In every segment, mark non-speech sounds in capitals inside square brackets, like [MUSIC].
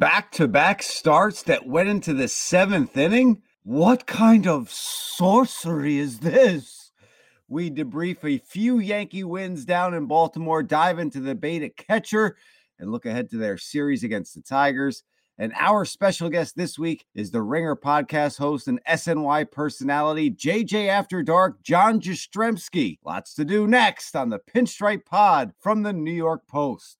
back to back starts that went into the seventh inning? What kind of sorcery is this? We debrief a few Yankee wins down in Baltimore, dive into the debate at catcher, and look ahead to their series against the Tigers. And our special guest this week is the Ringer podcast host and SNY personality, JJ After Dark, John Jastremski. Lots to do next on the Pinstripe Pod from the New York Post.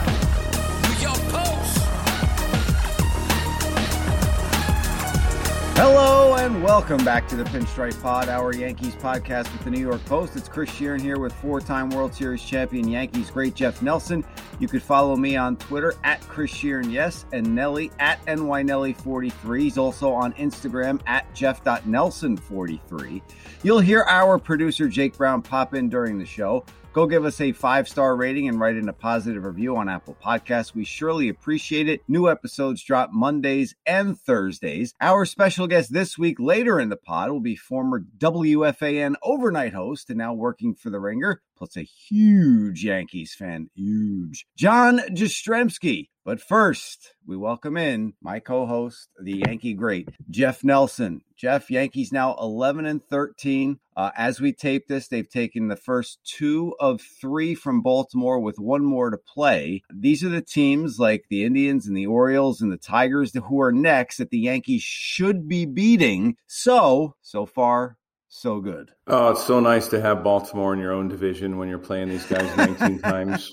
Hello and welcome back to the Pinstripe Pod, our Yankees podcast with the New York Post. It's Chris Sheeran here with four-time World Series champion Yankees great Jeff Nelson. You could follow me on Twitter at Chris Sheeran, yes, and Nelly at NYNelly43. He's also on Instagram at Jeff.Nelson43. You'll hear our producer Jake Brown pop in during the show. Go give us a five star rating and write in a positive review on Apple Podcasts. We surely appreciate it. New episodes drop Mondays and Thursdays. Our special guest this week, later in the pod, will be former WFAN overnight host and now working for The Ringer, plus a huge Yankees fan. Huge. John Jastremski. But first, we welcome in my co-host, the Yankee great, Jeff Nelson. Jeff, Yankees now 11 and 13. Uh, as we tape this, they've taken the first two of three from Baltimore with one more to play. These are the teams like the Indians and the Orioles and the Tigers who are next that the Yankees should be beating. So, so far, so good. Oh, it's so nice to have Baltimore in your own division when you're playing these guys 19 [LAUGHS] times.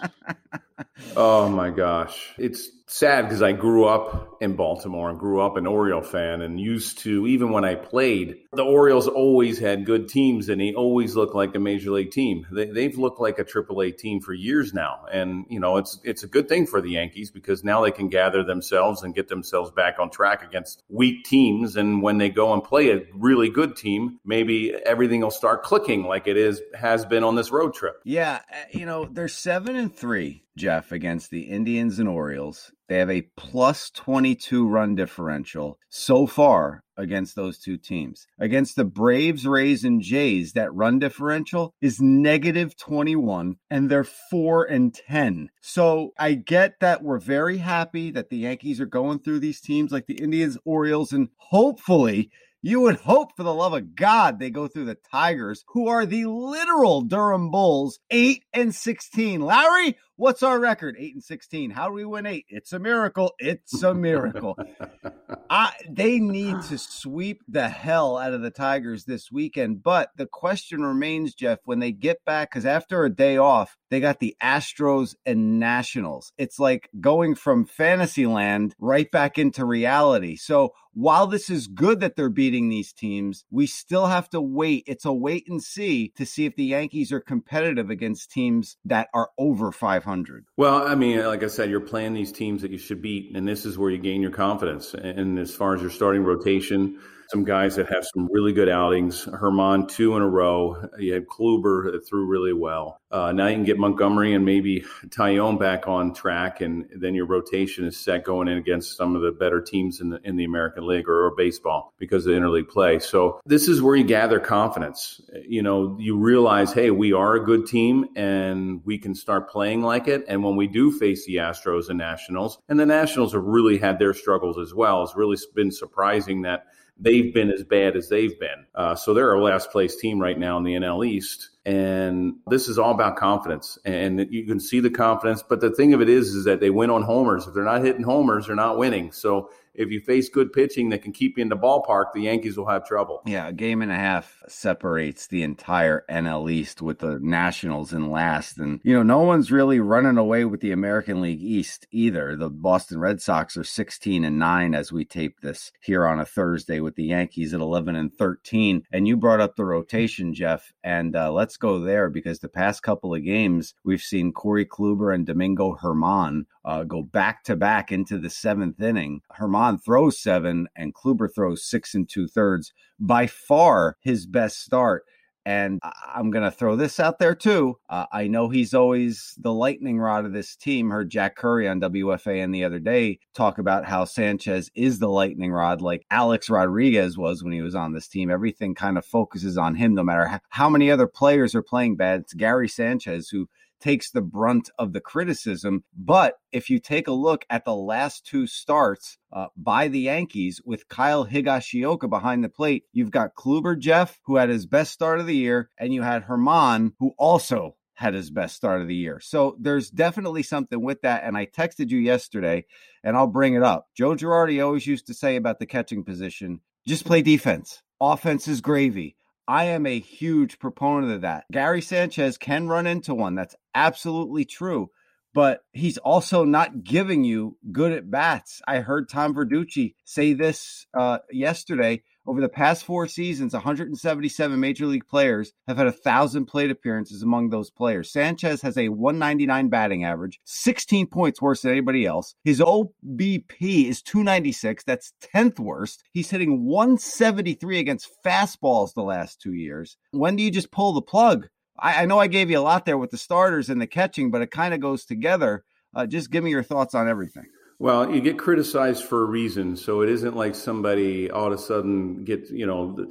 Oh my gosh. It's sad because I grew up in Baltimore and grew up an Oriole fan and used to, even when I played, the Orioles always had good teams and they always looked like a major league team. They, have looked like a AAA team for years now. And, you know, it's, it's a good thing for the Yankees because now they can gather themselves and get themselves back on track against weak teams. And when they go and play a really good team, maybe everything will start clicking like it is, has been on this road trip. Yeah. uh, You know, they're seven and three. Jeff, against the Indians and Orioles. They have a plus 22 run differential so far against those two teams. Against the Braves, Rays, and Jays, that run differential is negative 21, and they're 4 and 10. So I get that we're very happy that the Yankees are going through these teams like the Indians, Orioles, and hopefully you would hope for the love of God they go through the Tigers, who are the literal Durham Bulls, 8 and 16. Larry, what's our record? 8 and 16. How do we win 8? It's a miracle. It's a miracle. [LAUGHS] I, they need to sweep the hell out of the Tigers this weekend. But the question remains, Jeff, when they get back, because after a day off, they got the Astros and Nationals. It's like going from fantasy land right back into reality. So while this is good that they're beating these teams, we still have to wait. It's a wait and see to see if the Yankees are competitive against teams that are over 500. Well, I mean, like I said, you're playing these teams that you should beat, and this is where you gain your confidence. And as far as your starting rotation, some guys that have some really good outings. Germán, two in a row. You had Kluber that threw really well. Uh, now you can get Montgomery and maybe Taillon back on track, and then your rotation is set going in against some of the better teams in the in the American League or, or baseball because of interleague play. So this is where you gather confidence. You know, you realize, hey, we are a good team, and we can start playing like it. And when we do face the Astros and Nationals, and the Nationals have really had their struggles as well, it's really been surprising that they've been as bad as they've been. Uh, so they're our last place team right now in the NL East. And this is all about confidence. And you can see the confidence. But the thing of it is, is that they win on homers. If they're not hitting homers, they're not winning. So if you face good pitching that can keep you in the ballpark, the Yankees will have trouble. Yeah, a game and a half separates the entire NL East with the Nationals in last. And, you know, no one's really running away with the American League East either. The Boston Red Sox are 16 and 9 as we tape this here on a Thursday with the Yankees at 11 and 13. And you brought up the rotation, Jeff. And uh, let's go there because the past couple of games, we've seen Corey Kluber and Domingo Germán uh, go back to back into the seventh inning. Germán throws seven and Kluber throws six and two thirds. By far his best start. And I'm going to throw this out there too. Uh, I know he's always the lightning rod of this team. Heard Jack Curry on WFAN the other day talk about how Sanchez is the lightning rod, like Alex Rodriguez was when he was on this team. Everything kind of focuses on him, no matter how many other players are playing bad. It's Gary Sanchez who takes the brunt of the criticism. But if you take a look at the last two starts uh, by the Yankees with Kyle Higashioka behind the plate, you've got Kluber Jeff, who had his best start of the year, and you had Germán, who also had his best start of the year. So there's definitely something with that. And I texted you yesterday, and I'll bring it up. Joe Girardi always used to say about the catching position just play defense. Offense is gravy. I am a huge proponent of that. Gary Sanchez can run into one. That's absolutely true. But he's also not giving you good at bats. I heard Tom Verducci say this uh, yesterday over the past four seasons, 177 major league players have had a thousand plate appearances among those players. Sanchez has a 199 batting average, 16 points worse than anybody else. His OBP is 296. That's 10th worst. He's hitting 173 against fastballs the last two years. When do you just pull the plug? I, I know I gave you a lot there with the starters and the catching, but it kind of goes together. Uh, just give me your thoughts on everything. Well, you get criticized for a reason, so it isn't like somebody all of a sudden gets, you know,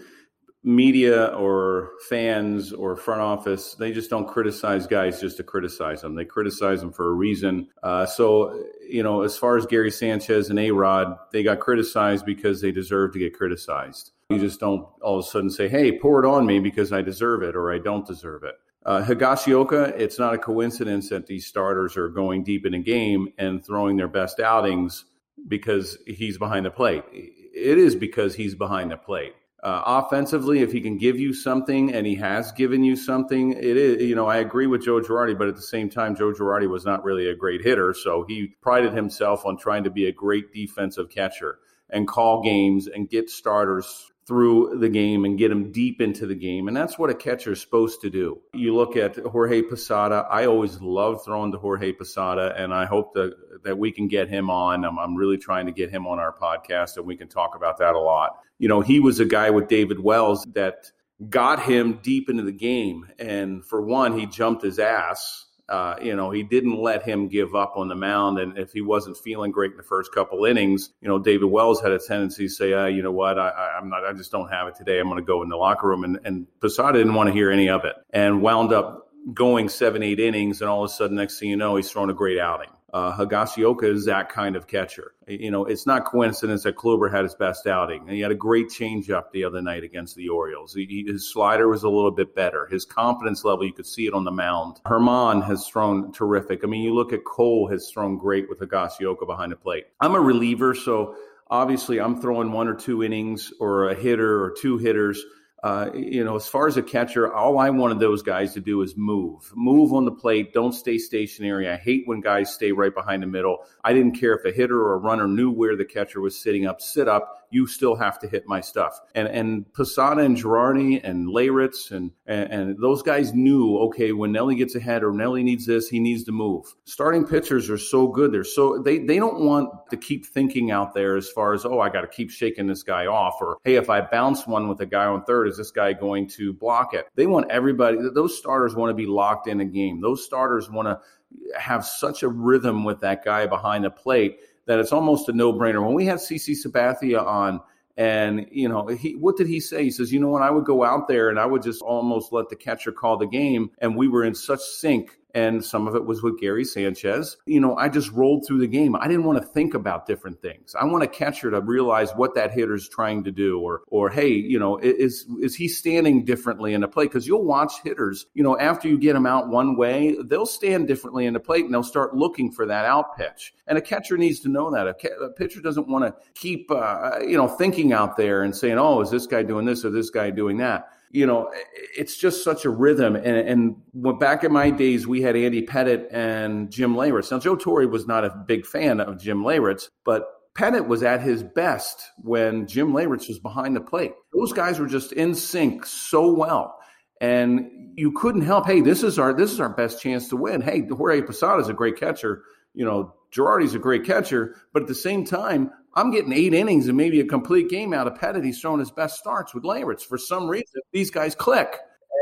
media or fans or front office, they just don't criticize guys just to criticize them. They criticize them for a reason. Uh, so, you know, as far as Gary Sanchez and A Rod, they got criticized because they deserve to get criticized. You just don't all of a sudden say, hey, pour it on me because I deserve it or I don't deserve it. Uh, Higashioka, it's not a coincidence that these starters are going deep in a game and throwing their best outings because he's behind the plate. It is because he's behind the plate. Uh, offensively, if he can give you something, and he has given you something, it is. You know, I agree with Joe Girardi, but at the same time, Joe Girardi was not really a great hitter, so he prided himself on trying to be a great defensive catcher and call games and get starters through the game and get them deep into the game. And that's what a catcher is supposed to do. You look at Jorge Posada. I always love throwing to Jorge Posada, and I hope that, that we can get him on. I'm, I'm really trying to get him on our podcast, and we can talk about that a lot. You know, he was a guy with David Wells that got him deep into the game. And for one, he jumped his ass uh, you know, he didn't let him give up on the mound. And if he wasn't feeling great in the first couple innings, you know, David Wells had a tendency to say, uh, you know what, I, am not, I just don't have it today. I'm going to go in the locker room. And, and Posada didn't want to hear any of it and wound up going seven, eight innings. And all of a sudden, next thing you know, he's thrown a great outing. Uh, Higashioka is that kind of catcher. You know, it's not coincidence that Kluber had his best outing. He had a great changeup the other night against the Orioles. He, his slider was a little bit better. His confidence level, you could see it on the mound. Germán has thrown terrific. I mean, you look at Cole has thrown great with Higashioka behind the plate. I'm a reliever, so obviously I'm throwing one or two innings or a hitter or two hitters – uh, you know, as far as a catcher, all I wanted those guys to do is move, move on the plate. Don't stay stationary. I hate when guys stay right behind the middle. I didn't care if a hitter or a runner knew where the catcher was sitting up, sit up. You still have to hit my stuff. And and Posada and Girardi and Leyritz and, and, and those guys knew okay when Nelly gets ahead or Nelly needs this, he needs to move. Starting pitchers are so good. They're so they they don't want to keep thinking out there as far as oh I got to keep shaking this guy off or hey if I bounce one with a guy on third is this guy going to block it? They want everybody, those starters want to be locked in a game. Those starters want to have such a rhythm with that guy behind the plate that it's almost a no brainer. When we had CC Sabathia on, and you know, he what did he say? He says, you know, when I would go out there and I would just almost let the catcher call the game, and we were in such sync and some of it was with Gary Sanchez. You know, I just rolled through the game. I didn't want to think about different things. I want a catcher to realize what that hitter's trying to do, or or hey, you know, is is he standing differently in the plate? Because you'll watch hitters, you know, after you get them out one way, they'll stand differently in the plate and they'll start looking for that out pitch. And a catcher needs to know that. A, ca- a pitcher doesn't want to keep, uh, you know, thinking out there and saying, oh, is this guy doing this or this guy doing that? You know, it's just such a rhythm. And, and back in my days, we had Andy Pettitte and Jim Leyritz. Now, Joe Torre was not a big fan of Jim Leyritz, but Pettitte was at his best when Jim Leyritz was behind the plate. Those guys were just in sync so well. And you couldn't help, hey, this is our this is our best chance to win. Hey, Jorge Posada is a great catcher. You know, Girardi's a great catcher, but at the same time, I'm getting eight innings and maybe a complete game out of Pettitte. He's throwing his best starts with Leyritz. For some reason, these guys click.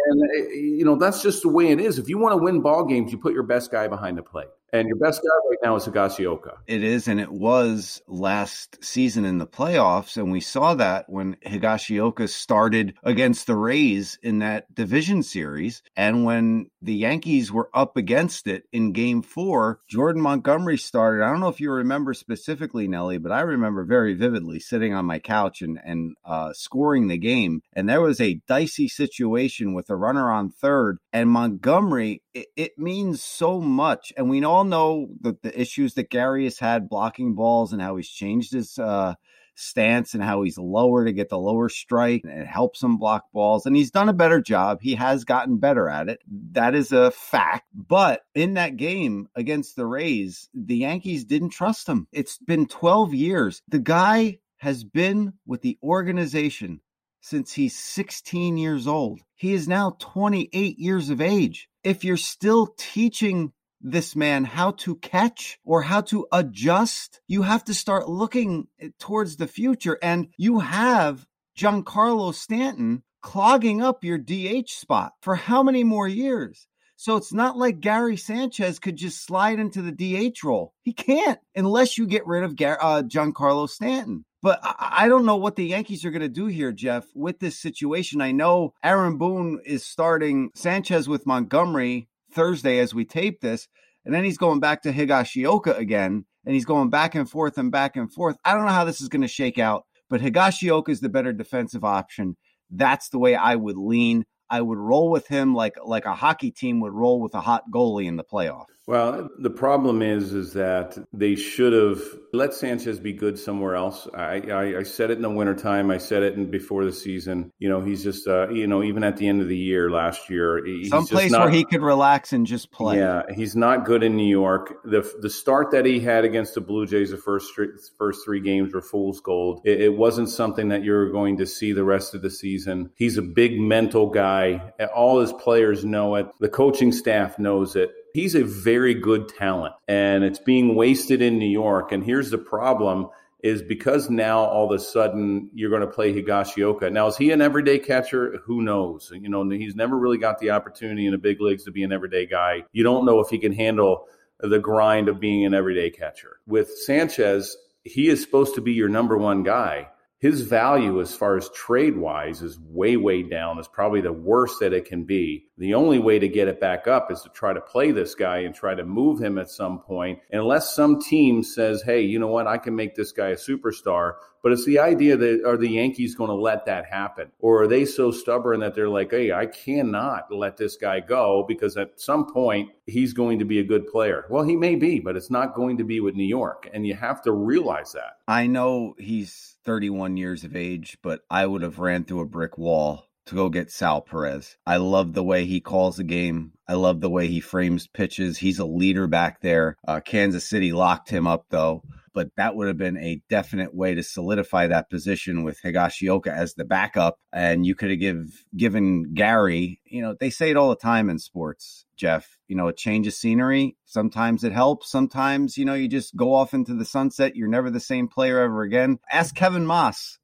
and uh, you know that's just the way it is. If you want to win ball games, you put your best guy behind the plate. And your best guy right now is Higashioka. It is, and it was last season in the playoffs. And we saw that when Higashioka started against the Rays in that division series. And when the Yankees were up against it in game four, Jordan Montgomery started. I don't know if you remember specifically, Nelly, but I remember very vividly sitting on my couch and, and uh, scoring the game. And there was a dicey situation with a runner on third. And Montgomery, it, means so much. And we all know the, the issues that Gary has had blocking balls and how he's changed his uh, stance and how he's lower to get the lower strike and it helps him block balls. And he's done a better job. He has gotten better at it. That is a fact. But in that game against the Rays, the Yankees didn't trust him. It's been 12 years. The guy has been with the organization since he's 16 years old. He is now 28 years of age. If you're still teaching this man how to catch or how to adjust. You have to start looking towards the future. And you have Giancarlo Stanton clogging up your DH spot for how many more years? So it's not like Gary Sanchez could just slide into the DH role. He can't unless you get rid of Gar- uh, Giancarlo Stanton. But I don't know what the Yankees are going to do here, Jeff, with this situation. I know Aaron Boone is starting Sanchez with Montgomery Thursday as we tape this. And then he's going back to Higashioka again, and he's going back and forth and back and forth. I don't know how this is going to shake out, but Higashioka is the better defensive option. That's the way I would lean. I would roll with him like like a hockey team would roll with a hot goalie in the playoff. Well, the problem is, is that they should have let Sanchez be good somewhere else. I, I, I said it in the wintertime. I said it in, before the season. You know, he's just, uh, you know, even at the end of the year last year, he's some place not, where he could relax and just play. Yeah, he's not good in New York. The the start that he had against the Blue Jays, the first first three games were fool's gold. It, it wasn't something that you're going to see the rest of the season. He's a big mental guy. All his players know it. The coaching staff knows it he's a very good talent and it's being wasted in New York. And here's the problem is because now all of a sudden you're going to play Higashioka. Now, is he an everyday catcher? Who knows? You know, he's never really got the opportunity in the big leagues to be an everyday guy. You don't know if he can handle the grind of being an everyday catcher. With Sanchez, he is supposed to be your number one guy his value as far as trade wise is way way down is probably the worst that it can be the only way to get it back up is to try to play this guy and try to move him at some point unless some team says hey you know what i can make this guy a superstar but it's the idea that are the Yankees going to let that happen? Or are they so stubborn that they're like, hey, I cannot let this guy go because at some point he's going to be a good player? Well, he may be, but it's not going to be with New York. And you have to realize that. I know he's 31 years of age, but I would have ran through a brick wall to go get Sal Perez. I love the way he calls the game. I love the way he frames pitches. He's a leader back there. Uh, Kansas City locked him up, though but that would have been a definite way to solidify that position with Higashioka as the backup. And you could have give, given Gary, you know, they say it all the time in sports, Jeff, you know, a change of scenery. Sometimes it helps. Sometimes, you know, you just go off into the sunset. You're never the same player ever again. Ask Kevin Maas.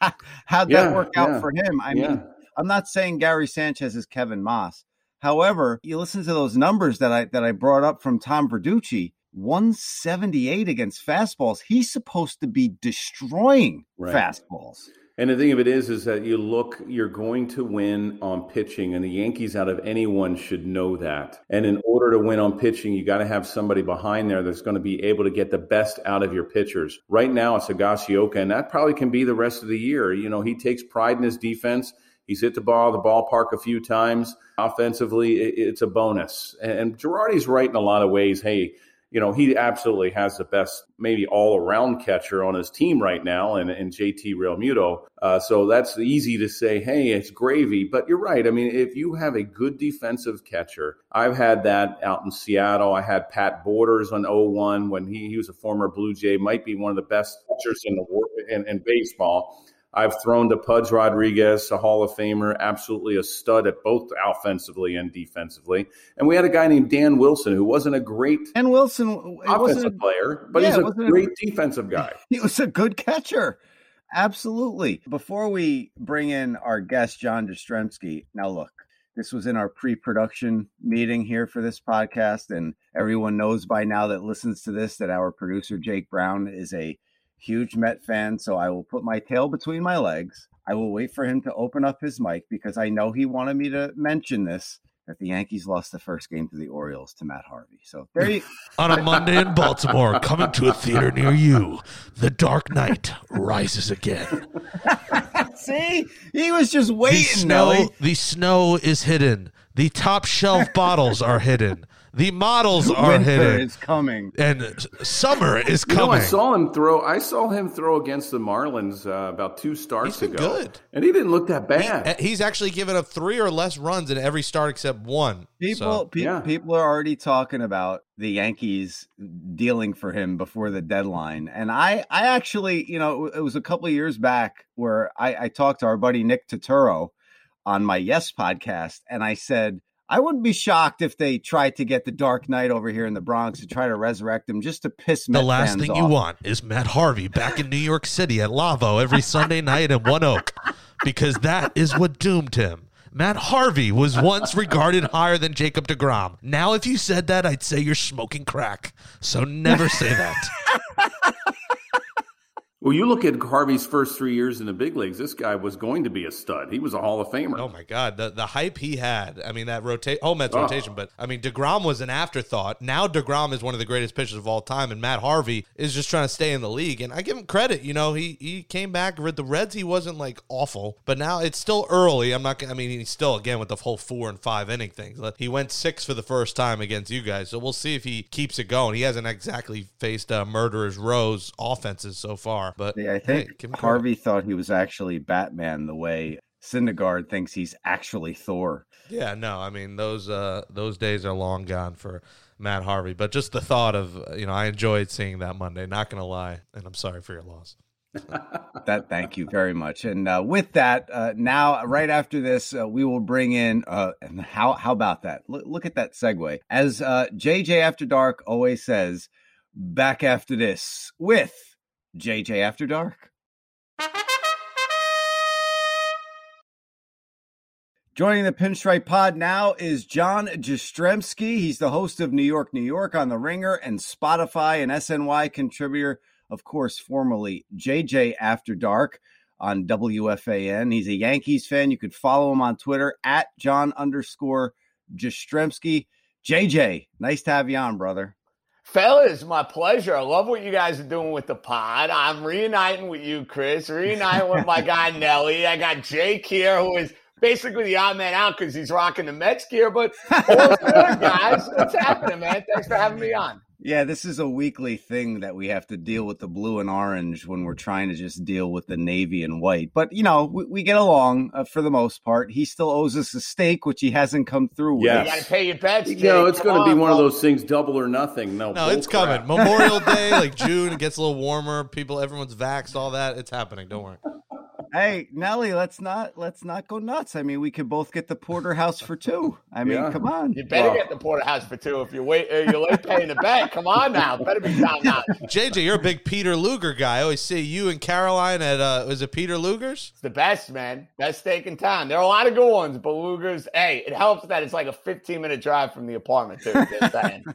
[LAUGHS] How'd yeah, that work out yeah, for him? I yeah. mean, I'm not saying Gary Sanchez is Kevin Maas. However, you listen to those numbers that I that I brought up from Tom Verducci 178 against fastballs. He's supposed to be destroying right. fastballs. And the thing of it is, is that you look, you're going to win on pitching, and the Yankees, out of anyone, should know that. And in order to win on pitching, you got to have somebody behind there that's going to be able to get the best out of your pitchers. Right now, it's Higashioka, and that probably can be the rest of the year. You know, he takes pride in his defense. He's hit the ball the ballpark a few times. Offensively, it's a bonus. And Girardi's right in a lot of ways. Hey, you know, he absolutely has the best, maybe all around catcher on his team right now, and, and JT Realmuto. Uh, so that's easy to say, hey, it's gravy. But you're right. I mean, if you have a good defensive catcher, I've had that out in Seattle. I had Pat Borders on 01 when he, he was a former Blue Jay, might be one of the best catchers in the in, in baseball. I've thrown to Pudge Rodriguez, a Hall of Famer, absolutely a stud at both offensively and defensively. And we had a guy named Dan Wilson who wasn't a great Dan Wilson offensive a, player, but yeah, he's a great a, defensive guy. [LAUGHS] He was a good catcher. Absolutely. Before we bring in our guest, John Jastremski, now look, This was in our pre production meeting here for this podcast. And everyone knows by now that listens to this that our producer, Jake Brown, is a huge Met fan. So I will put my tail between my legs. I will wait for him to open up his mic because I know he wanted me to mention this that the Yankees lost the first game to the Orioles to Matt Harvey. So there you [LAUGHS] On a Monday in Baltimore, coming to a theater near you, The Dark Knight rises again. [LAUGHS] see. He was just The waiting, Nelly. snow, the snow is hidden. The top shelf bottles are hidden. The models are Winter hidden. is coming. and summer is You know, coming. I saw him throw. I saw him throw against the Marlins uh, about two starts He's been ago, good. and he didn't look that bad. Uh, He's actually given up three or less runs in every start except one. People, So, pe- yeah. people are already talking about the Yankees dealing for him before the deadline, and I, I actually, you know, it was a couple of years back where I, I talked to our buddy Nick Totoro on my Yes podcast, and I said I wouldn't be shocked if they tried to get the Dark Knight over here in the Bronx to try to resurrect him just to piss me out. the Met last fans thing you want is Matt Harvey back in New York City at Lavo every Sunday night in One Oak because that is what doomed him. Matt Harvey was once regarded higher than Jacob DeGrom. Now, if you said that, I'd say you're smoking crack. So never say that. [LAUGHS] Well, you look at Harvey's first three years in the big leagues. This guy was going to be a stud. He was a Hall of Famer. Oh my God, the the hype he had. I mean that rotate, home Mets Oh. rotation, but I mean Degrom was an afterthought. Now Degrom is one of the greatest pitchers of all time, and Matt Harvey is just trying to stay in the league. And I give him credit. You know, he he came back with the Reds. He wasn't like awful, but now it's still early. I'm not. I mean, he's still again with the whole four and five inning thing. He went six for the first time against you guys, so we'll see if he keeps it going. He hasn't exactly faced uh, murderers rows offenses so far, but Yeah, I think credit. Harvey thought he was actually Batman the way Syndergaard thinks he's actually Thor. Yeah, no, I mean those uh those days are long gone for Matt Harvey. But just the thought of uh, you know, I enjoyed seeing that Monday. Not gonna lie, and I'm sorry for your loss. [LAUGHS] That thank you very much. And uh, with that, uh, now right after this, uh, we will bring in. Uh, and how how about that? Look, look at that segue. As uh, JJ After Dark always says, back after this with JJ After Dark. Joining the Pinstripe Pod now is John Jastremski. He's the host of New York, New York on The Ringer and Spotify, and SNY contributor, of course, formerly JJ After Dark on WFAN. He's a Yankees fan. You could follow him on Twitter at John underscore Jastremski. JJ, nice to have you on, brother. Fellas, my pleasure. I love what you guys are doing with the pod. I'm reuniting with you, Chris, reuniting with my guy [LAUGHS] Nelly. I got Jake here, who is basically the odd man out because he's rocking the Mets gear, but all good, guys. What's happening, man? Thanks for having me on. Yeah, this is a weekly thing that we have to deal with the blue and orange when we're trying to just deal with the navy and white. But, you know, we, we get along uh, for the most part. He still owes us a steak, which he hasn't come through with. Yes. You got to pay your bets, You Jake. know, it's going to be on, one of those things, double or nothing. No, No, bull it's coming. Memorial [LAUGHS] Day, like June, it gets a little warmer. People, everyone's vaxxed, all that. It's happening. Don't worry. Hey, Nelly, let's not let's not go nuts. I mean, we could both get the porterhouse for two. I mean, Yeah. come on. You better Well- get the porterhouse for two if you wait. Uh, you're late paying the bet. Come on now, better be time now. JJ, you're a big Peter Luger guy. I always see you and Caroline at uh was it Peter Luger's? It's the best, man. Best steak in town. There are a lot of good ones, but Luger's. Hey, it helps that it's like a 15 minute drive from the apartment too. Just saying. [LAUGHS]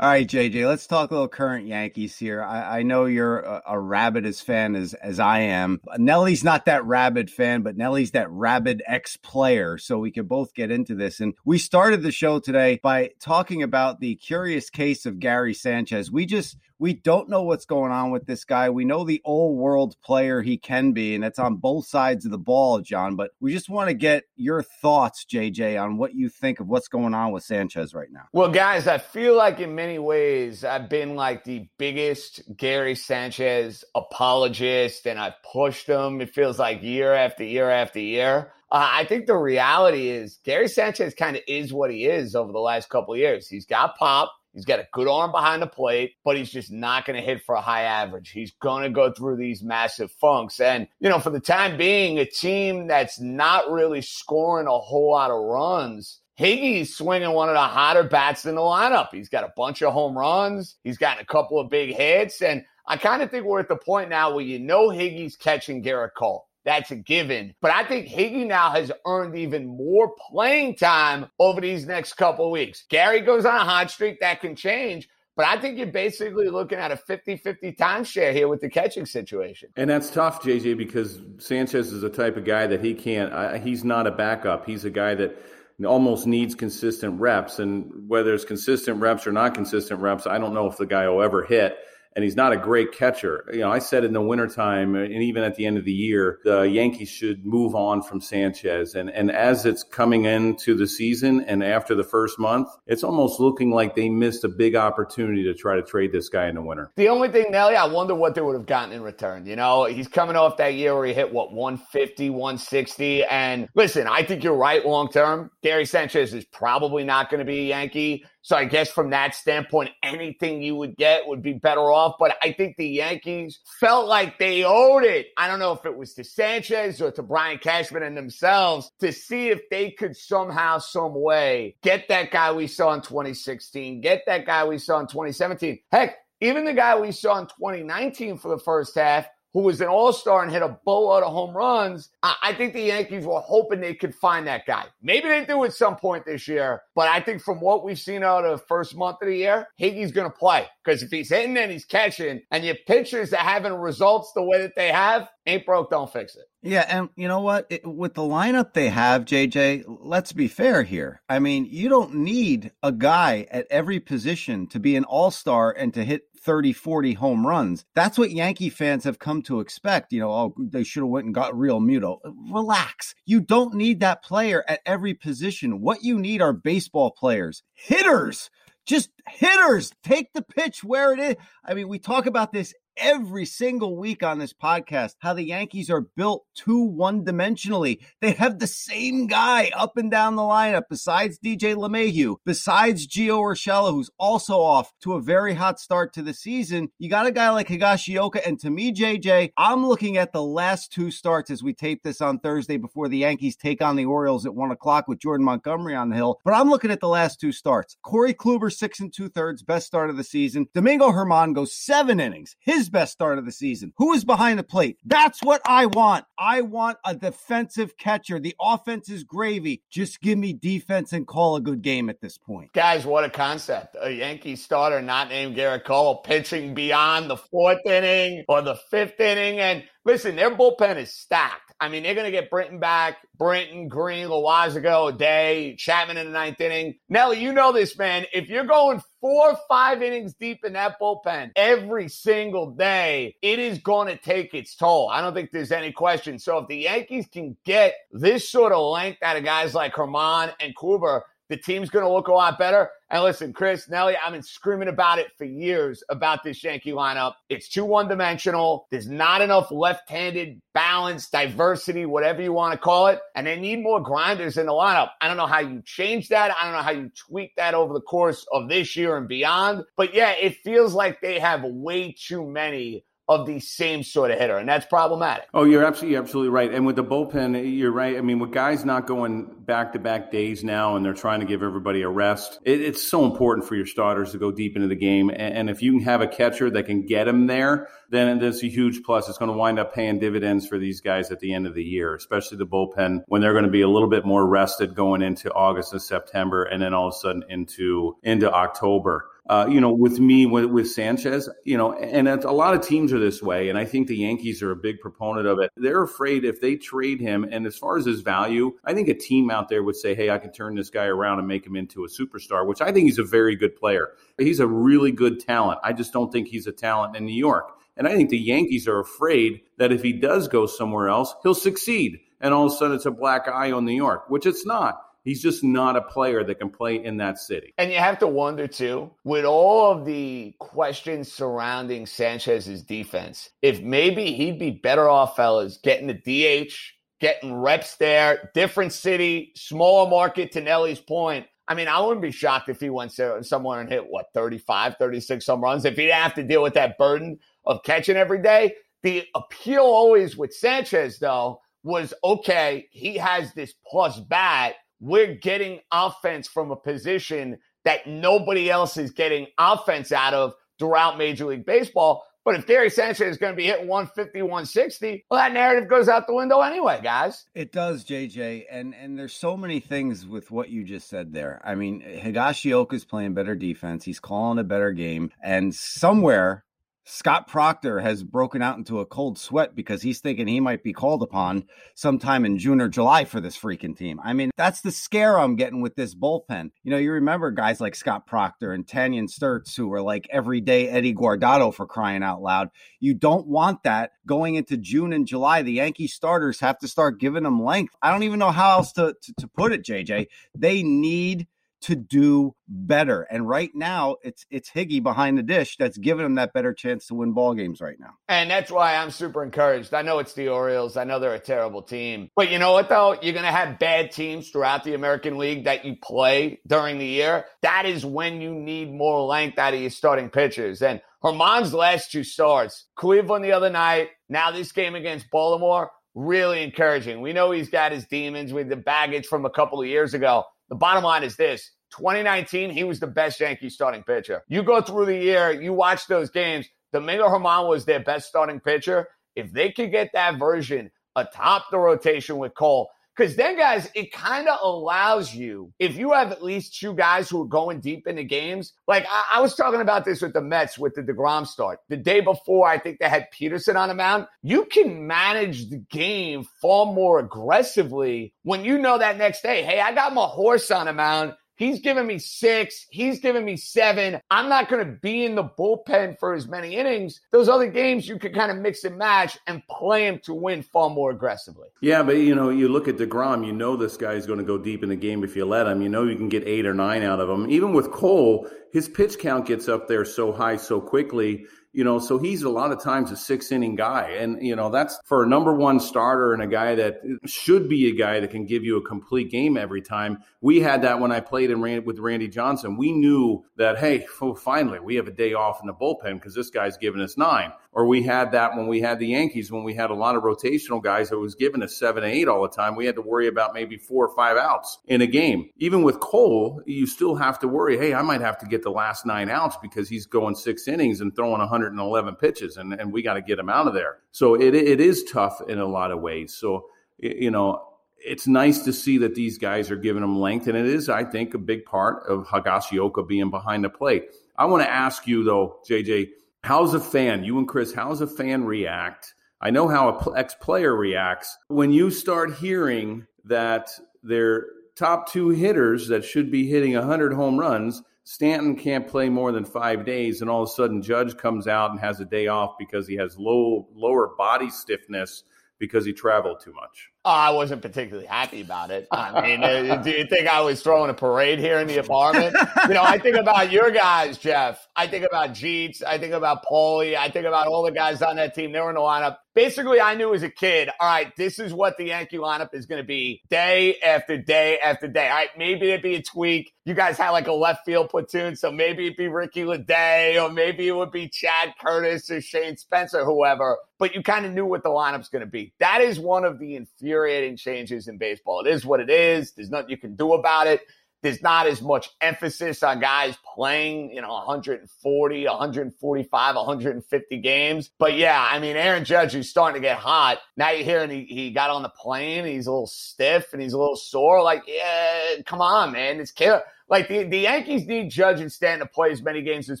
All right, JJ, let's talk a little current Yankees here. I, I know you're a, a rabid as fan as as I am. Nelly's not that rabid fan, but Nelly's that rabid ex player. So we could both get into this. And we started the show today by talking about the curious case of Gary Sanchez. We just we don't know what's going on with this guy. We know the old world player he can be, and it's on both sides of the ball, John. But we just want to get your thoughts, JJ, on what you think of what's going on with Sanchez right now. Well, guys, I feel like in many ways I've been like the biggest Gary Sanchez apologist, and I've pushed him. It feels like year after year after year. Uh, I think the reality is Gary Sanchez kind of is what he is over the last couple years. He's got pop. He's got a good arm behind the plate, but he's just not going to hit for a high average. He's going to go through these massive funks. And, you know, for the time being, a team that's not really scoring a whole lot of runs Higgy's swinging one of the hotter bats in the lineup. He's got a bunch of home runs. He's gotten a couple of big hits. And I kind of think we're at the point now where you know Higgy's catching Gerrit Cole. That's a given. But I think Higgy now has earned even more playing time over these next couple weeks. Gary goes on a hot streak that can change. But I think you're basically looking at a 50 50 timeshare here with the catching situation. And that's tough, JJ, because Sanchez is the type of guy that he can't, uh, he's not a backup. He's a guy that almost needs consistent reps. And whether it's consistent reps or not consistent reps, I don't know if the guy will ever hit and he's not a great catcher. You know, I said in the wintertime uh, and even at the end of the year, the Yankees should move on from Sanchez. And and as it's coming into the season and after the first month, it's almost looking like they missed a big opportunity to try to trade this guy in the winter. The only thing, Nelly, I wonder what they would have gotten in return. You know, he's coming off that year where he hit what 150, 160. And listen, I think you're right long term. Gary Sanchez is probably not going to be a Yankee. So I guess from that standpoint, anything you would get would be better off. But I think the Yankees felt like they owed it. I don't know if it was to Sanchez or to Brian Cashman and themselves to see if they could somehow, some way get that guy we saw in 2016, get that guy we saw in 2017. Heck, even the guy we saw in 2019 for the first half who was an all star and hit a boatload of home runs. I think the Yankees were hoping they could find that guy. Maybe they do at some point this year, but I think from what we've seen out of the first month of the year, Higgy's going to play because if he's hitting and he's catching, and your pitchers that having results the way that they have, ain't broke, don't fix it. Yeah, and you know what? It, with the lineup they have, JJ, let's be fair here. I mean, you don't need a guy at every position to be an all star and to hit 30, 40 home runs. That's what Yankee fans have come to expect. You know, oh, they should have went and got Realmuto. Relax. You don't need that player at every position. What you need are baseball players, hitters just hitters take the pitch where it is. I mean, we talk about this every single week on this podcast how the Yankees are built too one dimensionally. They have the same guy up and down the lineup besides DJ LeMahieu, besides Gio Urshela, who's also off to a very hot start to the season. You got a guy like Higashioka. And to me, JJ, I'm looking at the last two starts as we tape this on Thursday before the Yankees take on the Orioles at one o'clock with Jordan Montgomery on the hill. But I'm looking at the last two starts. Corey Kluber, six and two thirds, best start of the season. Domingo Germán goes seven innings. His his best start of the season? Who is behind the plate? That's what I want. I want a defensive catcher. The offense is gravy. Just give me defense and call a good game at this point. Guys, what a concept. A Yankee starter not named Gerrit Cole pitching beyond the fourth inning or the fifth inning. And listen, their bullpen is stacked. I mean, they're going to get Britton back, Britton, Green, Loaisiga, Day, Chapman in the ninth inning. Nelly, you know this, man. If you're going four, five innings deep in that bullpen every single day, it is going to take its toll. I don't think there's any question. So if the Yankees can get this sort of length out of guys like Germán and Kluber, the team's going to look a lot better. And listen, Chris, Nelly, I've been screaming about it for years about this Yankee lineup. It's too one dimensional. There's not enough left handed balance, diversity, whatever you want to call it. And they need more grinders in the lineup. I don't know how you change that. I don't know how you tweak that over the course of this year and beyond. But yeah, it feels like they have way too many of the same sort of hitter, and that's problematic. Oh, you're absolutely absolutely right. And with the bullpen, you're right. I mean, with guys not going back to back days now, and they're trying to give everybody a rest, it, it's so important for your starters to go deep into the game. And, and, if you can have a catcher that can get them there, then that's a huge plus. It's going to wind up paying dividends for these guys at the end of the year, especially the bullpen when they're going to be a little bit more rested going into August and September, and then all of a sudden into into October. Uh, you know, with me, with, with Sanchez, you know, and a lot of teams are this way. And I think the Yankees are a big proponent of it. They're afraid if they trade him, and as far as his value, I think a team out there would say, hey, I can turn this guy around and make him into a superstar, which I think he's a very good player. He's a really good talent. I just don't think he's a talent in New York. And I think the Yankees are afraid that if he does go somewhere else, he'll succeed. And all of a sudden it's a black eye on New York, which it's not. He's just not a player that can play in that city. And you have to wonder, too, with all of the questions surrounding Sanchez's defense, if maybe he'd be better off, fellas, getting the DH, getting reps there, different city, smaller market, to Nelly's point. I mean, I wouldn't be shocked if he went somewhere and hit, what, 35, 36 home runs. If he'd have to deal with that burden of catching every day. The appeal always with Sanchez, though, was okay, he has this plus bat we're getting offense from a position that nobody else is getting offense out of throughout Major League Baseball. But if Gary Sanchez is going to be hitting 150, 160, well, that narrative goes out the window anyway, guys. It does, JJ, and and there's so many things with what you just said there. I mean, Higashioka is playing better defense. He's calling a better game, and somewhere Scott Proctor has broken out into a cold sweat because he's thinking he might be called upon sometime in June or July for this freaking team. I mean, that's the scare I'm getting with this bullpen. You know, you remember guys like Scott Proctor and Tanyon Sturtze who were like everyday Eddie Guardado for crying out loud. You don't want that going into June and July. The Yankee starters have to start giving them length. I don't even know how else to, to, to put it, JJ. They need to do better. And right now, it's it's Higgy behind the dish that's giving them that better chance to win ball games right now. And that's why I'm super encouraged. I know it's the Orioles. I know they're a terrible team. But you know what though? You're going to have bad teams throughout the American League that you play during the year. That is when you need more length out of your starting pitchers. And Germán's last two starts, Cleveland the other night, now this game against Baltimore, really encouraging. We know he's got his demons with the baggage from a couple of years ago. The bottom line is this 2019, he was the best Yankee starting pitcher. You go through the year, you watch those games, Domingo Germán was their best starting pitcher. If they could get that version atop the rotation with Cole, because then, guys, it kind of allows you, if you have at least two guys who are going deep into games, like I, I, was talking about this with the Mets with the DeGrom start. The day before, I think they had Peterson on the mound. You can manage the game far more aggressively when you know that next day, hey, I got my horse on the mound. He's giving me six. He's giving me seven. I'm not going to be in the bullpen for as many innings. Those other games, you can kind of mix and match and play him to win far more aggressively. Yeah, but you know, you look at DeGrom, you know this guy's going to go deep in the game if you let him. You know you can get eight or nine out of him. Even with Cole, his pitch count gets up there so high so quickly you know, so he's a lot of times a six inning guy. And, you know, that's for a number one starter and a guy that should be a guy that can give you a complete game every time. We had that when I played with Randy Johnson. We knew that, hey, finally, we have a day off in the bullpen because this guy's giving us nine. Or we had that when we had the Yankees, when we had a lot of rotational guys that was given a seven, eight all the time. We had to worry about maybe four or five outs in a game. Even with Cole, you still have to worry, hey, I might have to get the last nine outs because he's going six innings and throwing 111 pitches, and, and we got to get him out of there. So it, it is tough in a lot of ways. So, you know, it's nice to see that these guys are giving them length, and it is, I think, a big part of Higashioka being behind the plate. I want to ask you, though, JJ, how's a fan, you and Chris, how's a fan react? I know how a ex player reacts when you start hearing that their top two hitters that should be hitting 100 home runs, Stanton can't play more than five days, and all of a sudden Judge comes out and has a day off because he has low lower body stiffness because he traveled too much. Oh, I wasn't particularly happy about it. I mean, [LAUGHS] uh, do you think I was throwing a parade here in the apartment? You know, I think about your guys, Jeff. I think about Jeets. I think about Paulie. I think about all the guys on that team. They were in the lineup. Basically, I knew as a kid, all right, this is what the Yankee lineup is going to be day after day after day. All right, maybe it'd be a tweak. You guys had like a left field platoon, so maybe it'd be Ricky Ledee, or maybe it would be Chad Curtis or Shane Spencer, whoever. But you kind of knew what the lineup's going to be. That is one of the inferior infuriating changes in baseball. It is what it is. There's nothing you can do about it. There's not as much emphasis on guys playing, you know, 140, 145, 150 games. But yeah, I mean, Aaron Judge is starting to get hot. Now you're hearing he, he got on the plane. He's a little stiff and he's a little sore. Like, yeah, come on, man. It's killer. Like the, the Yankees need Judge and Stanton to play as many games as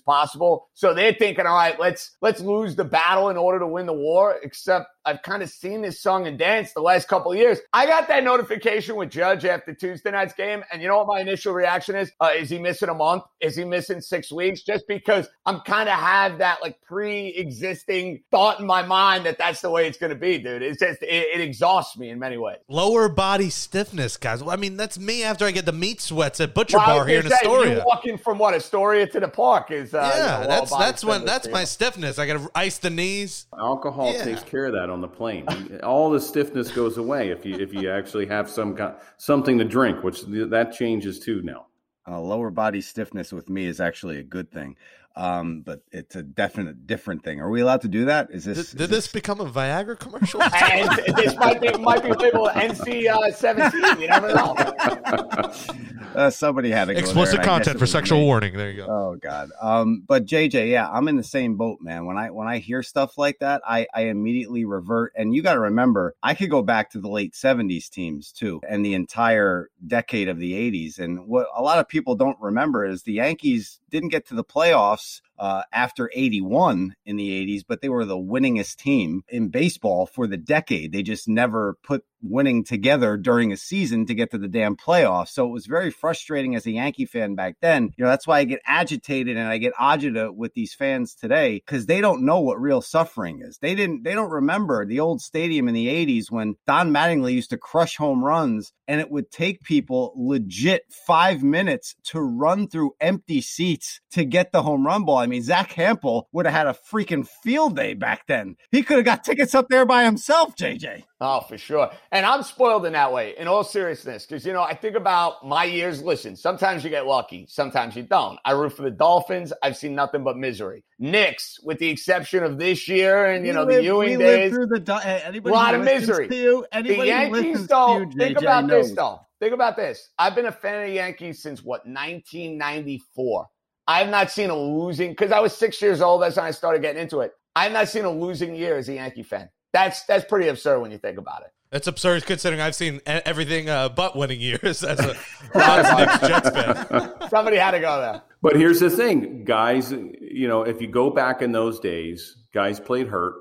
possible. So they're thinking, all right, let's let's lose the battle in order to win the war. Except I've kind of seen this song and dance the last couple of years. I got that notification with Judge after Tuesday night's game, and you know what my initial reaction is? Uh, is he missing a month? Is he missing six weeks? Just because I'm kind of have that like pre-existing thought in my mind that that's the way it's going to be, dude. It's just it, it, exhausts me in many ways. Lower body stiffness, guys. I mean, that's me after I get the meat sweats at Butcher well, Bar here in Astoria. You walking from what Astoria to the park is uh, yeah. You know, that's that's when that's my stiffness. I got to ice the knees. Alcohol yeah. takes care of that on the plane. All the stiffness goes away if you if you actually have some something to drink, which that changes too now. Uh, lower body stiffness with me is actually a good thing. Um, but it's a definite different thing. Are we allowed to do that? Is this Did, is did this become a Viagra commercial? [LAUGHS] and this might be might be labeled NC uh, seventeen. You never know. [LAUGHS] uh, somebody had to go there, Explicit and I guess content for sexual me. warning. There you go. Oh God. Um, but JJ, yeah, I'm in the same boat, man. When I when I hear stuff like that, I I immediately revert. And you got to remember, I could go back to the late '70s teams too, and the entire decade of the '80s. And what a lot of people don't remember is the Yankees didn't get to the playoffs us uh, after 81 in the 80s, but they were the winningest team in baseball for the decade. They just never put winning together during a season to get to the damn playoffs. So it was very frustrating as a Yankee fan back then. You know, that's why I get agitated and I get agita with these fans today because they don't know what real suffering is. They didn't, they don't remember the old stadium in the 80s when Don Mattingly used to crush home runs and it would take people legit five minutes to run through empty seats to get the home run ball. I mean, Zack Hample would have had a freaking field day back then. He could have got tickets up there by himself, JJ. Oh, for sure. And I'm spoiled in that way, in all seriousness, because, you know, I think about my years. Listen, sometimes you get lucky, sometimes you don't. I root for the Dolphins. I've seen nothing but misery. Knicks, with the exception of this year and, you We know, lived- the Ewing days. through the eh, anybody lot of misery. You, The Yankees, though, you, think JJ about this, knows. though. Think about this. I've been a fan of the Yankees since what, 1994. I've not seen a losing, because I was six years old. That's when I started getting into it. I've not seen a losing year as a Yankee fan. That's that's pretty absurd when you think about it. It's absurd considering I've seen everything uh, but winning years [LAUGHS] as a [LAUGHS] Bronx Knicks Jets fan. [LAUGHS] Somebody had to go there. But here's the thing, guys, you know, if you go back in those days, guys played hurt.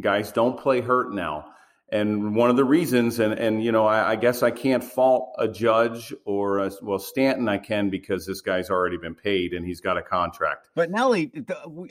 Guys don't play hurt now. And one of the reasons, and, and you know, I, I guess I can't fault a judge or, a, well, Stanton I can because this guy's already been paid and he's got a contract. But Nelly,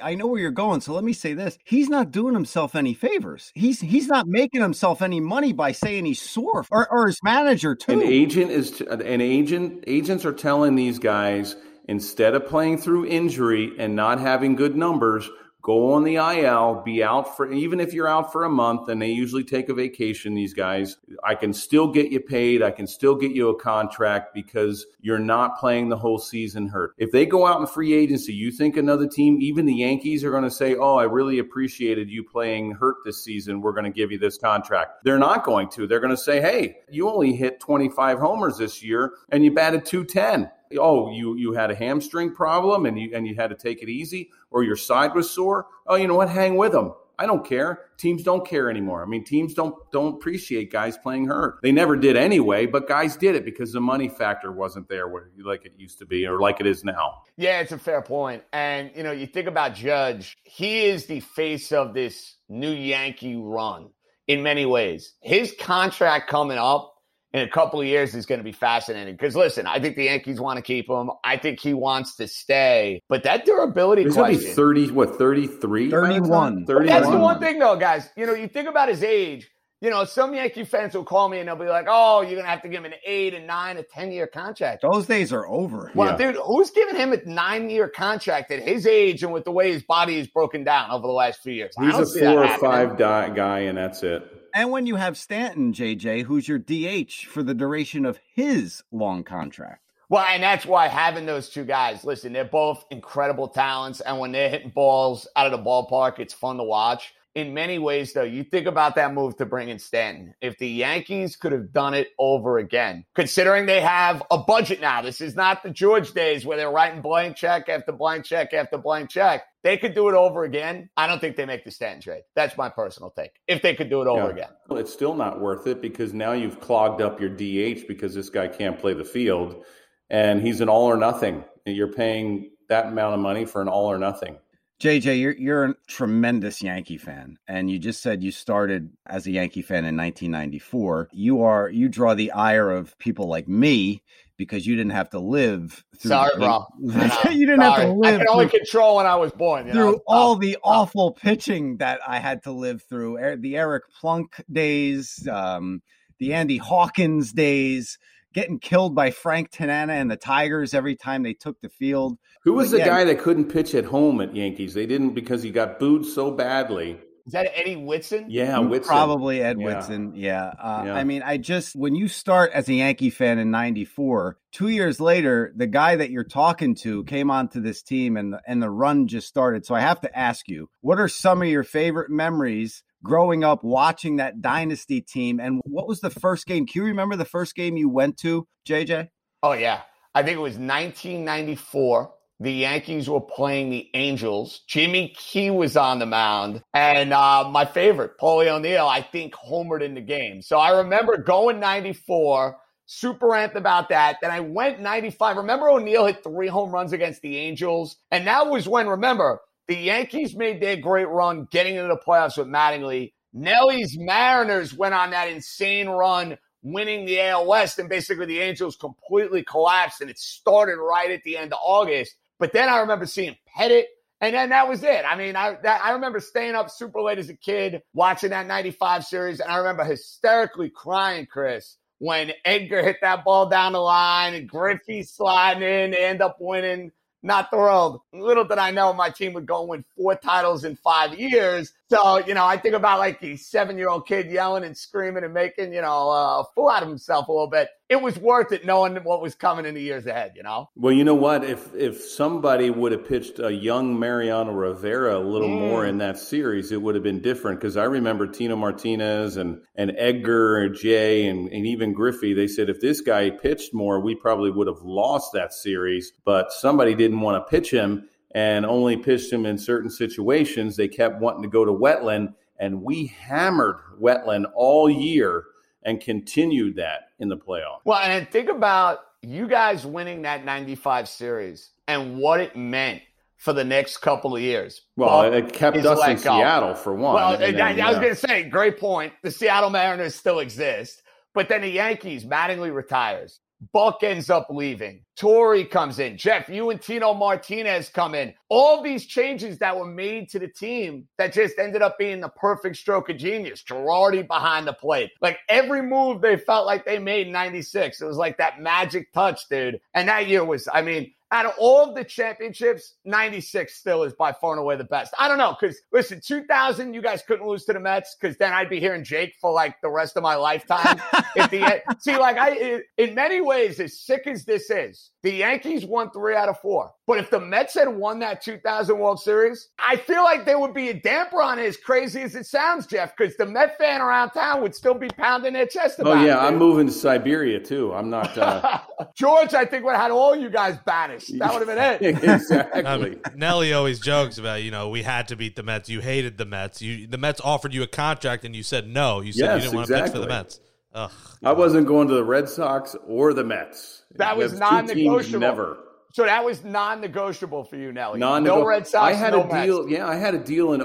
I know where you're going, so let me say this: he's not doing himself any favors. He's he's not making himself any money by saying he's sore, or, or his manager too. An agent is, an agent, agents are telling these guys instead of playing through injury and not having good numbers, go on the IL, be out for, even if you're out for a month and they usually take a vacation, these guys, I can still get you paid. I can still get you a contract because you're not playing the whole season hurt. If they go out in free agency, you think another team, even the Yankees are going to say, Oh, I really appreciated you playing hurt this season. We're going to give you this contract. They're not going to. They're going to say, Hey, you only hit 25 homers this year and you batted 210 oh you you had a hamstring problem and you and you had to take it easy or your side was sore oh you know what? Hang with them i don't care. Teams don't care anymore. I mean teams don't don't appreciate guys playing hurt. They never did anyway but guys did it because the money factor wasn't there like it used to be or like it is now. Yeah, it's a fair point. And, you know, you think about Judge, he is the face of this new Yankee run in many ways. His contract coming up in a couple of years is going to be fascinating. Because, listen, I think the Yankees want to keep him. I think he wants to stay. But that durability he's gonna be question. 30 what 33 31. 31 That's the one thing, though, guys. You know, you think about his age. You know, some Yankee fans will call me and they'll be like, "Oh, you're gonna have to give him an eight, a nine, a ten year contract." Those days are over. Well, Yeah. dude, who's giving him a nine year contract at his age and with the way his body is broken down over the last few years? He's a four or happening. five di- guy and that's it And when you have Stanton, JJ, who's your DH for the duration of his long contract. Well, and that's why having those two guys, listen, they're both incredible talents. And when they're hitting balls out of the ballpark, it's fun to watch. In many ways, though, you think about that move to bring in Stanton. If the Yankees could have done it over again, considering they have a budget now, this is not the George days where they're writing blank check after blank check after blank check. They could do it over again. I don't think they make the Stanton trade. That's my personal take. If they could do it over Yeah. again. Well, it's still not worth it because now you've clogged up your DH because this guy can't play the field and he's an all or nothing. You're paying that amount of money for an all or nothing. JJ, you're you're a tremendous Yankee fan, and you just said you started as a Yankee fan in 1994. You are you draw the ire of people like me because you didn't have to live through. Sorry, the- bro. [LAUGHS] You didn't have Sorry. to I live can only through, control when I was born. You know? through all the awful pitching that I had to live through. Er- The Eric Plunk days, um, the Andy Hawkins days, getting killed by Frank Tanana and the Tigers every time they took the field. Who was But the yeah. guy that couldn't pitch at home at Yankees? They didn't because he got booed so badly Is that Eddie Whitson? Yeah, Whitson. Probably Ed Yeah. Whitson. Yeah. Uh, Yeah. I mean, I just, when you start as a Yankee fan in 94, two years later, the guy that you're talking to came onto this team and, and the run just started. So I have to ask you, what are some of your favorite memories growing up watching that dynasty team? And what was the first game? Can you remember the first game you went to, JJ? Oh yeah, I think it was 1994. The Yankees were playing the Angels. Jimmy Key was on the mound, and uh, my favorite, Paulie O'Neill, I think homered in the game. So I remember going 94, super amped about that. Then I went 95. Remember O'Neill hit three home runs against the Angels, and that was when remember the Yankees made their great run getting into the playoffs with Mattingly. Nelly's Mariners went on that insane run winning the AL West, and basically the Angels completely collapsed, and it started right at the end of August. But then I remember seeing Pettitte, and then that was it. I mean, I that, I remember staying up super late as a kid watching that '95 series, and I remember hysterically crying, Chris, when Edgar hit that ball down the line and Griffey sliding in, they end up winning. Not thrilled. Little did I know my team would go and win four titles in five years. So, you know, I think about like the seven year old kid yelling and screaming and making, you know, a fool out of himself a little bit. It was worth it knowing what was coming in the years ahead, you know? Well, you know what? If if somebody would have pitched a young Mariano Rivera a little Mm. more in that series, it would have been different. Because I remember Tino Martinez and and Edgar and Jay and, and even Griffey. They said if this guy pitched more, we probably would have lost that series. But somebody didn't want to pitch him and only pitched him in certain situations. They kept wanting to go to Wetteland, and we hammered Wetteland all year and continued that in the playoffs. Well, and think about you guys winning that 95 series and what it meant for the next couple of years. Well, Buck it kept us in go. Seattle for one. Well, I, I was going to say, great point. The Seattle Mariners still exist, but then the Yankees, Mattingly retires. Buck ends up leaving. Torre comes in. Jeff, you and Tino Martinez come in. All these changes that were made to the team that just ended up being the perfect stroke of genius. Girardi behind the plate. Like every move they felt like they made in 96. It was like that magic touch, dude. And that year was, I mean, out of all of the championships, 96 still is by far and away the best. I don't know, because listen, 2000, you guys couldn't lose to the Mets, because then I'd be hearing Jake for like the rest of my lifetime. [LAUGHS] At the end. See, like I, in many ways, as sick as this is, the Yankees won three out of four. But if the Mets had won that 2000 World Series, I feel like there would be a damper on it, as crazy as it sounds, Jeff, because the Met fan around town would still be pounding their chest about Oh it. yeah, I'm moving to Siberia too. I'm not. Uh, [LAUGHS] George, I think would have had all you guys banished. That would have been it. [LAUGHS] exactly. I mean, Nelly always jokes about, you know, we had to beat the Mets. You hated the Mets. You the Mets offered you a contract and you said no. You said Yes, you didn't want to pitch for the. Mets. Ugh. I wasn't going to the Red Sox or the Mets. That was That's non-negotiable. Never. So that was non-negotiable for you, Nelly. non no Red Sox. I had no a Mets. deal. Yeah, I had a deal in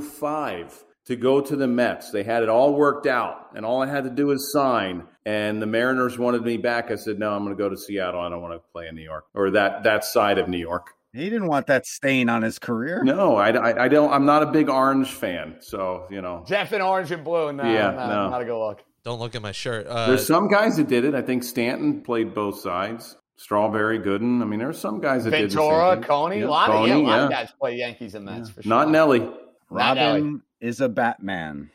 05 to go to the Mets. They had it all worked out, and all I had to do was sign. And the Mariners wanted me back. I said, "No, I'm going to go to Seattle. I don't want to play in New York or that that side of New York." He didn't want that stain on his career. No, I, I, I don't. I'm not a big Orange fan, so you know. Jeff in orange and blue. No, Yeah, no, no. not a good look. Don't look at my shirt. Uh, There's some guys that did it. I think Stanton played both sides. Strawberry, Gooden. I mean, there's some guys that did the same Ventura. Coney, Yeah, a lot of yeah, a Coney, lot of guys play Yankees and Mets for sure. Not Nelly. Not Nelly. Robin is a Batman.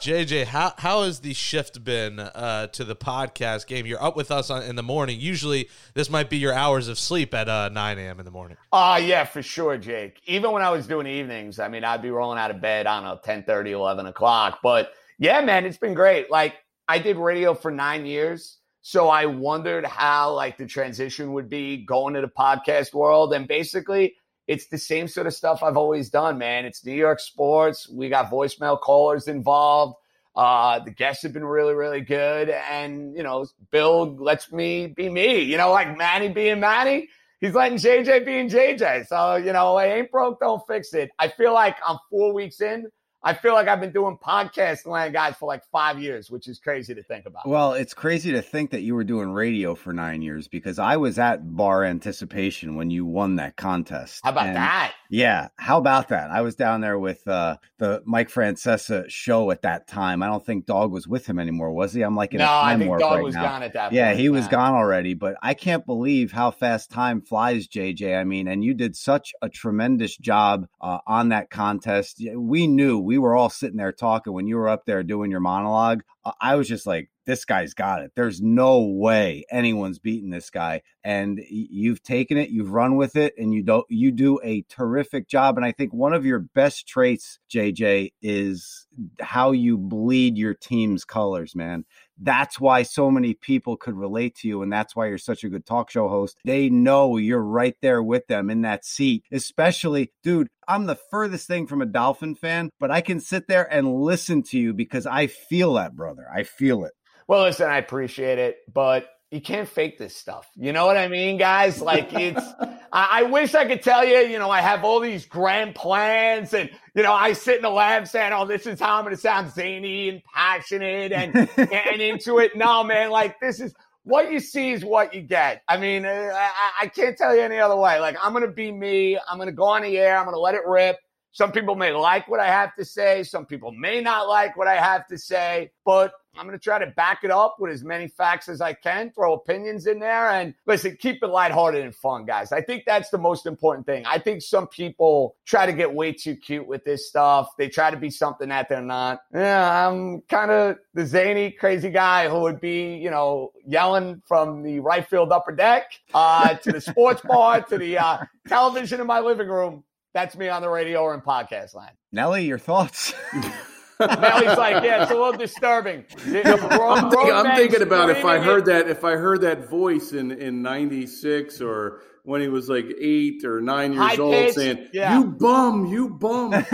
JJ, [LAUGHS] how how has the shift been uh, to the podcast game? You're up with us on, in the morning. Usually, this might be your hours of sleep at uh, 9 a.m. in the morning. Ah, yeah, for sure, Jake. Even when I was doing evenings, I mean, I'd be rolling out of bed, I don't know, 10 11 o'clock. But yeah, man, it's been great. Like, I did radio for nine years. So I wondered how, like, the transition would be going to the podcast world. And basically, it's the same sort of stuff I've always done, man. It's New York sports. We got voicemail callers involved. Uh, the guests have been really, really good. And, you know, Bill lets me be me, you know, like Manny being Manny. He's letting JJ being JJ. So, you know, I ain't broke, don't fix it. I feel like I'm four weeks in. I feel like I've been doing podcast land guys for like five years, which is crazy to think about. Well, it's crazy to think that you were doing radio for nine years because I was at Bar Anticipation when you won that contest. How about And- that? Yeah, how about that? I was down there with uh, the Mike Francesa show at that time. I don't think Dog was with him anymore, was he? I'm like in No, a I time think warp Dog right was now. gone at that Yeah, he was gone already, but I can't believe how fast time flies, JJ. I mean, and you did such a tremendous job uh, on that contest. We knew we were all sitting there talking when you were up there doing your monologue. I was just like, this guy's got it. There's no way anyone's beating this guy. And you've taken it, you've run with it, and you don't you do a terrific job. And I think one of your best traits, JJ, is how you bleed your team's colors, man. That's why so many people could relate to you, and that's why you're such a good talk show host. They know you're right there with them in that seat, especially, dude. I'm the furthest thing from a Dolphin fan, but I can sit there and listen to you because I feel that, brother. I feel it. Well, listen, I appreciate it, but you can't fake this stuff. You know what I mean, guys? Like it's. [LAUGHS] I, I wish I could tell you, you know, I have all these grand plans, and you know, I sit in the lab saying, "Oh, this is how I'm going to sound zany and passionate and [LAUGHS] and into it." No, man, like this is what you see is what you get. I mean, uh, I, I can't tell you any other way. Like I'm going to be me. I'm going to go on the air. I'm going to let it rip. Some people may like what I have to say. Some people may not like what I have to say, but I'm going to try to back it up with as many facts as I can, throw opinions in there, and listen, keep it lighthearted and fun, guys. I think that's the most important thing. I think some people try to get way too cute with this stuff. They try to be something that they're not. Yeah, I'm kind of the zany, crazy guy who would be, you know, yelling from the right field upper deck uh, to the sports [LAUGHS] bar to the uh, television in my living room. That's me on the radio or in podcast land. Nelly, your thoughts? [LAUGHS] Nelly's like, yeah, it's a little disturbing. I'm, thinking, I'm thinking about if I heard that if I heard that voice in in '96 or when he was like eight or nine years High old pitch, saying, yeah. "You bum, you bum." [LAUGHS]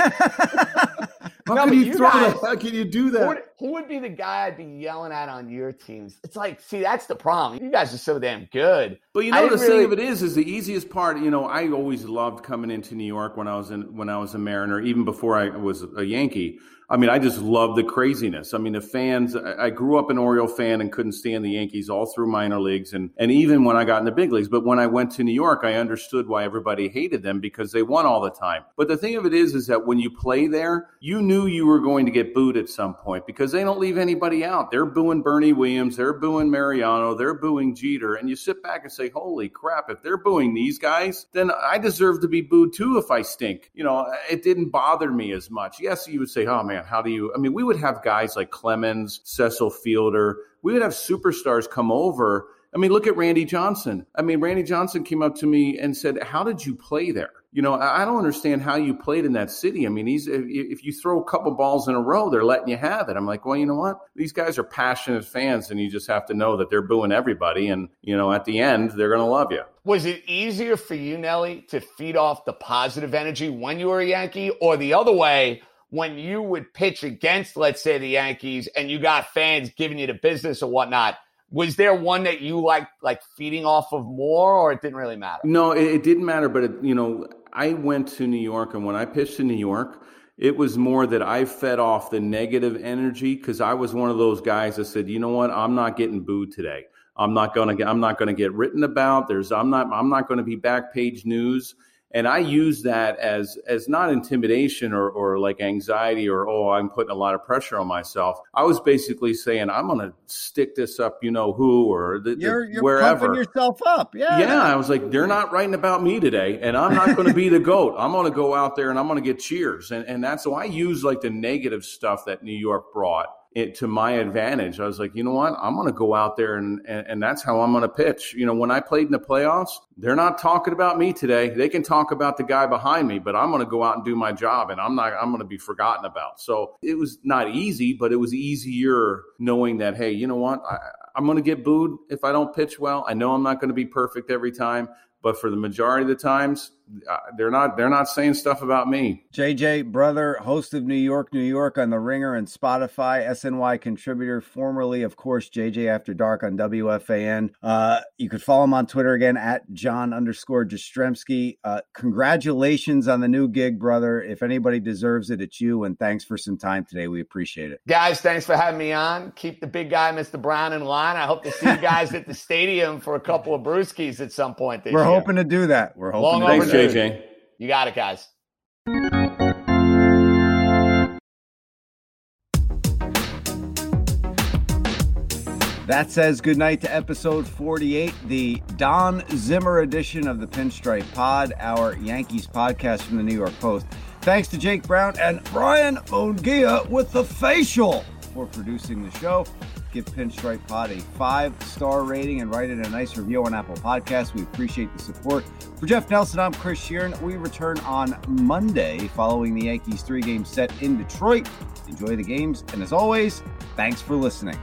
How No, can you, you throw guys- that? How can you do Who that? would, who would be the guy I'd be yelling at on your teams? It's like, see, that's the problem. You guys are so damn good. But you I know, the didn't thing of it is, is the easiest part. You know, I always loved coming into New York when I was in when I was a Mariner, even before I was a Yankee. I mean, I just love the craziness. I mean, the fans. I grew up an Oriole fan and couldn't stand the Yankees all through minor leagues, and and even when I got in the big leagues. But when I went to New York, I understood why everybody hated them because they won all the time. But the thing of it is, is that when you play there, you knew you were going to get booed at some point because they don't leave anybody out. They're booing Bernie Williams, they're booing Mariano, they're booing Jeter, and you sit back and say, "Holy crap! If they're booing these guys, then I deserve to be booed too if I stink." You know, it didn't bother me as much. Yes, you would say, "Oh man, how do you?" I mean, we would have guys like Clemens, Cecil Fielder. We would have superstars come over. I mean, look at Randy Johnson. I mean, Randy Johnson came up to me and said, "How did you play there?" You know, I don't understand how you played in that city. I mean, he's if, if you throw a couple balls in a row, they're letting you have it. I'm like, well, you know what? These guys are passionate fans, and you just have to know that they're booing everybody, and you know, at the end, they're going to love you. Was it easier for you, Nelly, to feed off the positive energy when you were a Yankee, or the other way when you would pitch against, let's say, the Yankees, and you got fans giving you the business or whatnot? Was there one that you liked, like feeding off of more, or it didn't really matter? No, it, it didn't matter. But it, you know, I went to New York, and when I pitched in New York, it was more that I fed off the negative energy because I was one of those guys that said, you know what, I'm not getting booed today. I'm not gonna get. I'm not gonna get written about. There's. I'm not. I'm not to be back page news. And I use that as as not intimidation or or like anxiety or oh I'm putting a lot of pressure on myself. I was basically saying I'm going to stick this up, you know who or the, You're you're wherever. pumping yourself up. Yeah. Yeah, I was like, they're not writing about me today, and I'm not going to be the [LAUGHS] goat. I'm going to go out there and I'm going to get cheers, and and that's so I use like the negative stuff that New York brought it to my advantage. I was like, you know what, I'm going to go out there and, and and that's how I'm going to pitch. You know, when I played in the playoffs, they're not talking about me today. They can talk about the guy behind me, but I'm going to go out and do my job, and I'm not. I'm going to be forgotten about. So it was not easy, but it was easier knowing that hey, you know what, I, I'm going to get booed if I don't pitch well. I know I'm not going to be perfect every time, but for the majority of the times, uh, they're not they're not saying stuff about me. JJ, brother, host of New York, New York on the Ringer and Spotify, SNY contributor, formerly, of course, JJ After Dark on WFAN. Uh, you could follow him on Twitter again at John underscore Jastremski. Uh, congratulations on the new gig, brother. If anybody deserves it, it's you. And thanks for some time today. We appreciate it. Guys, thanks for having me on. Keep the big guy, Mr. Brown, in line. I hope to see you guys [LAUGHS] at the stadium for a couple of brewskis at some point this We're year. hoping to do that. We're hoping Long to do that. Overdue. JJ. You got it, guys. That says goodnight to episode 48, the Don Zimmer edition of the Pinstripe Pod, our Yankees podcast from the New York Post. Thanks to Jake Brown and Brian Mongia with the facial for producing the show. Give Pinstripe Pod a five star rating and write in a nice review on Apple Podcasts. We appreciate the support. For Jeff Nelson, I'm Chris Shearn. We return on Monday following the Yankees three game set in Detroit. Enjoy the games, and as always, thanks for listening.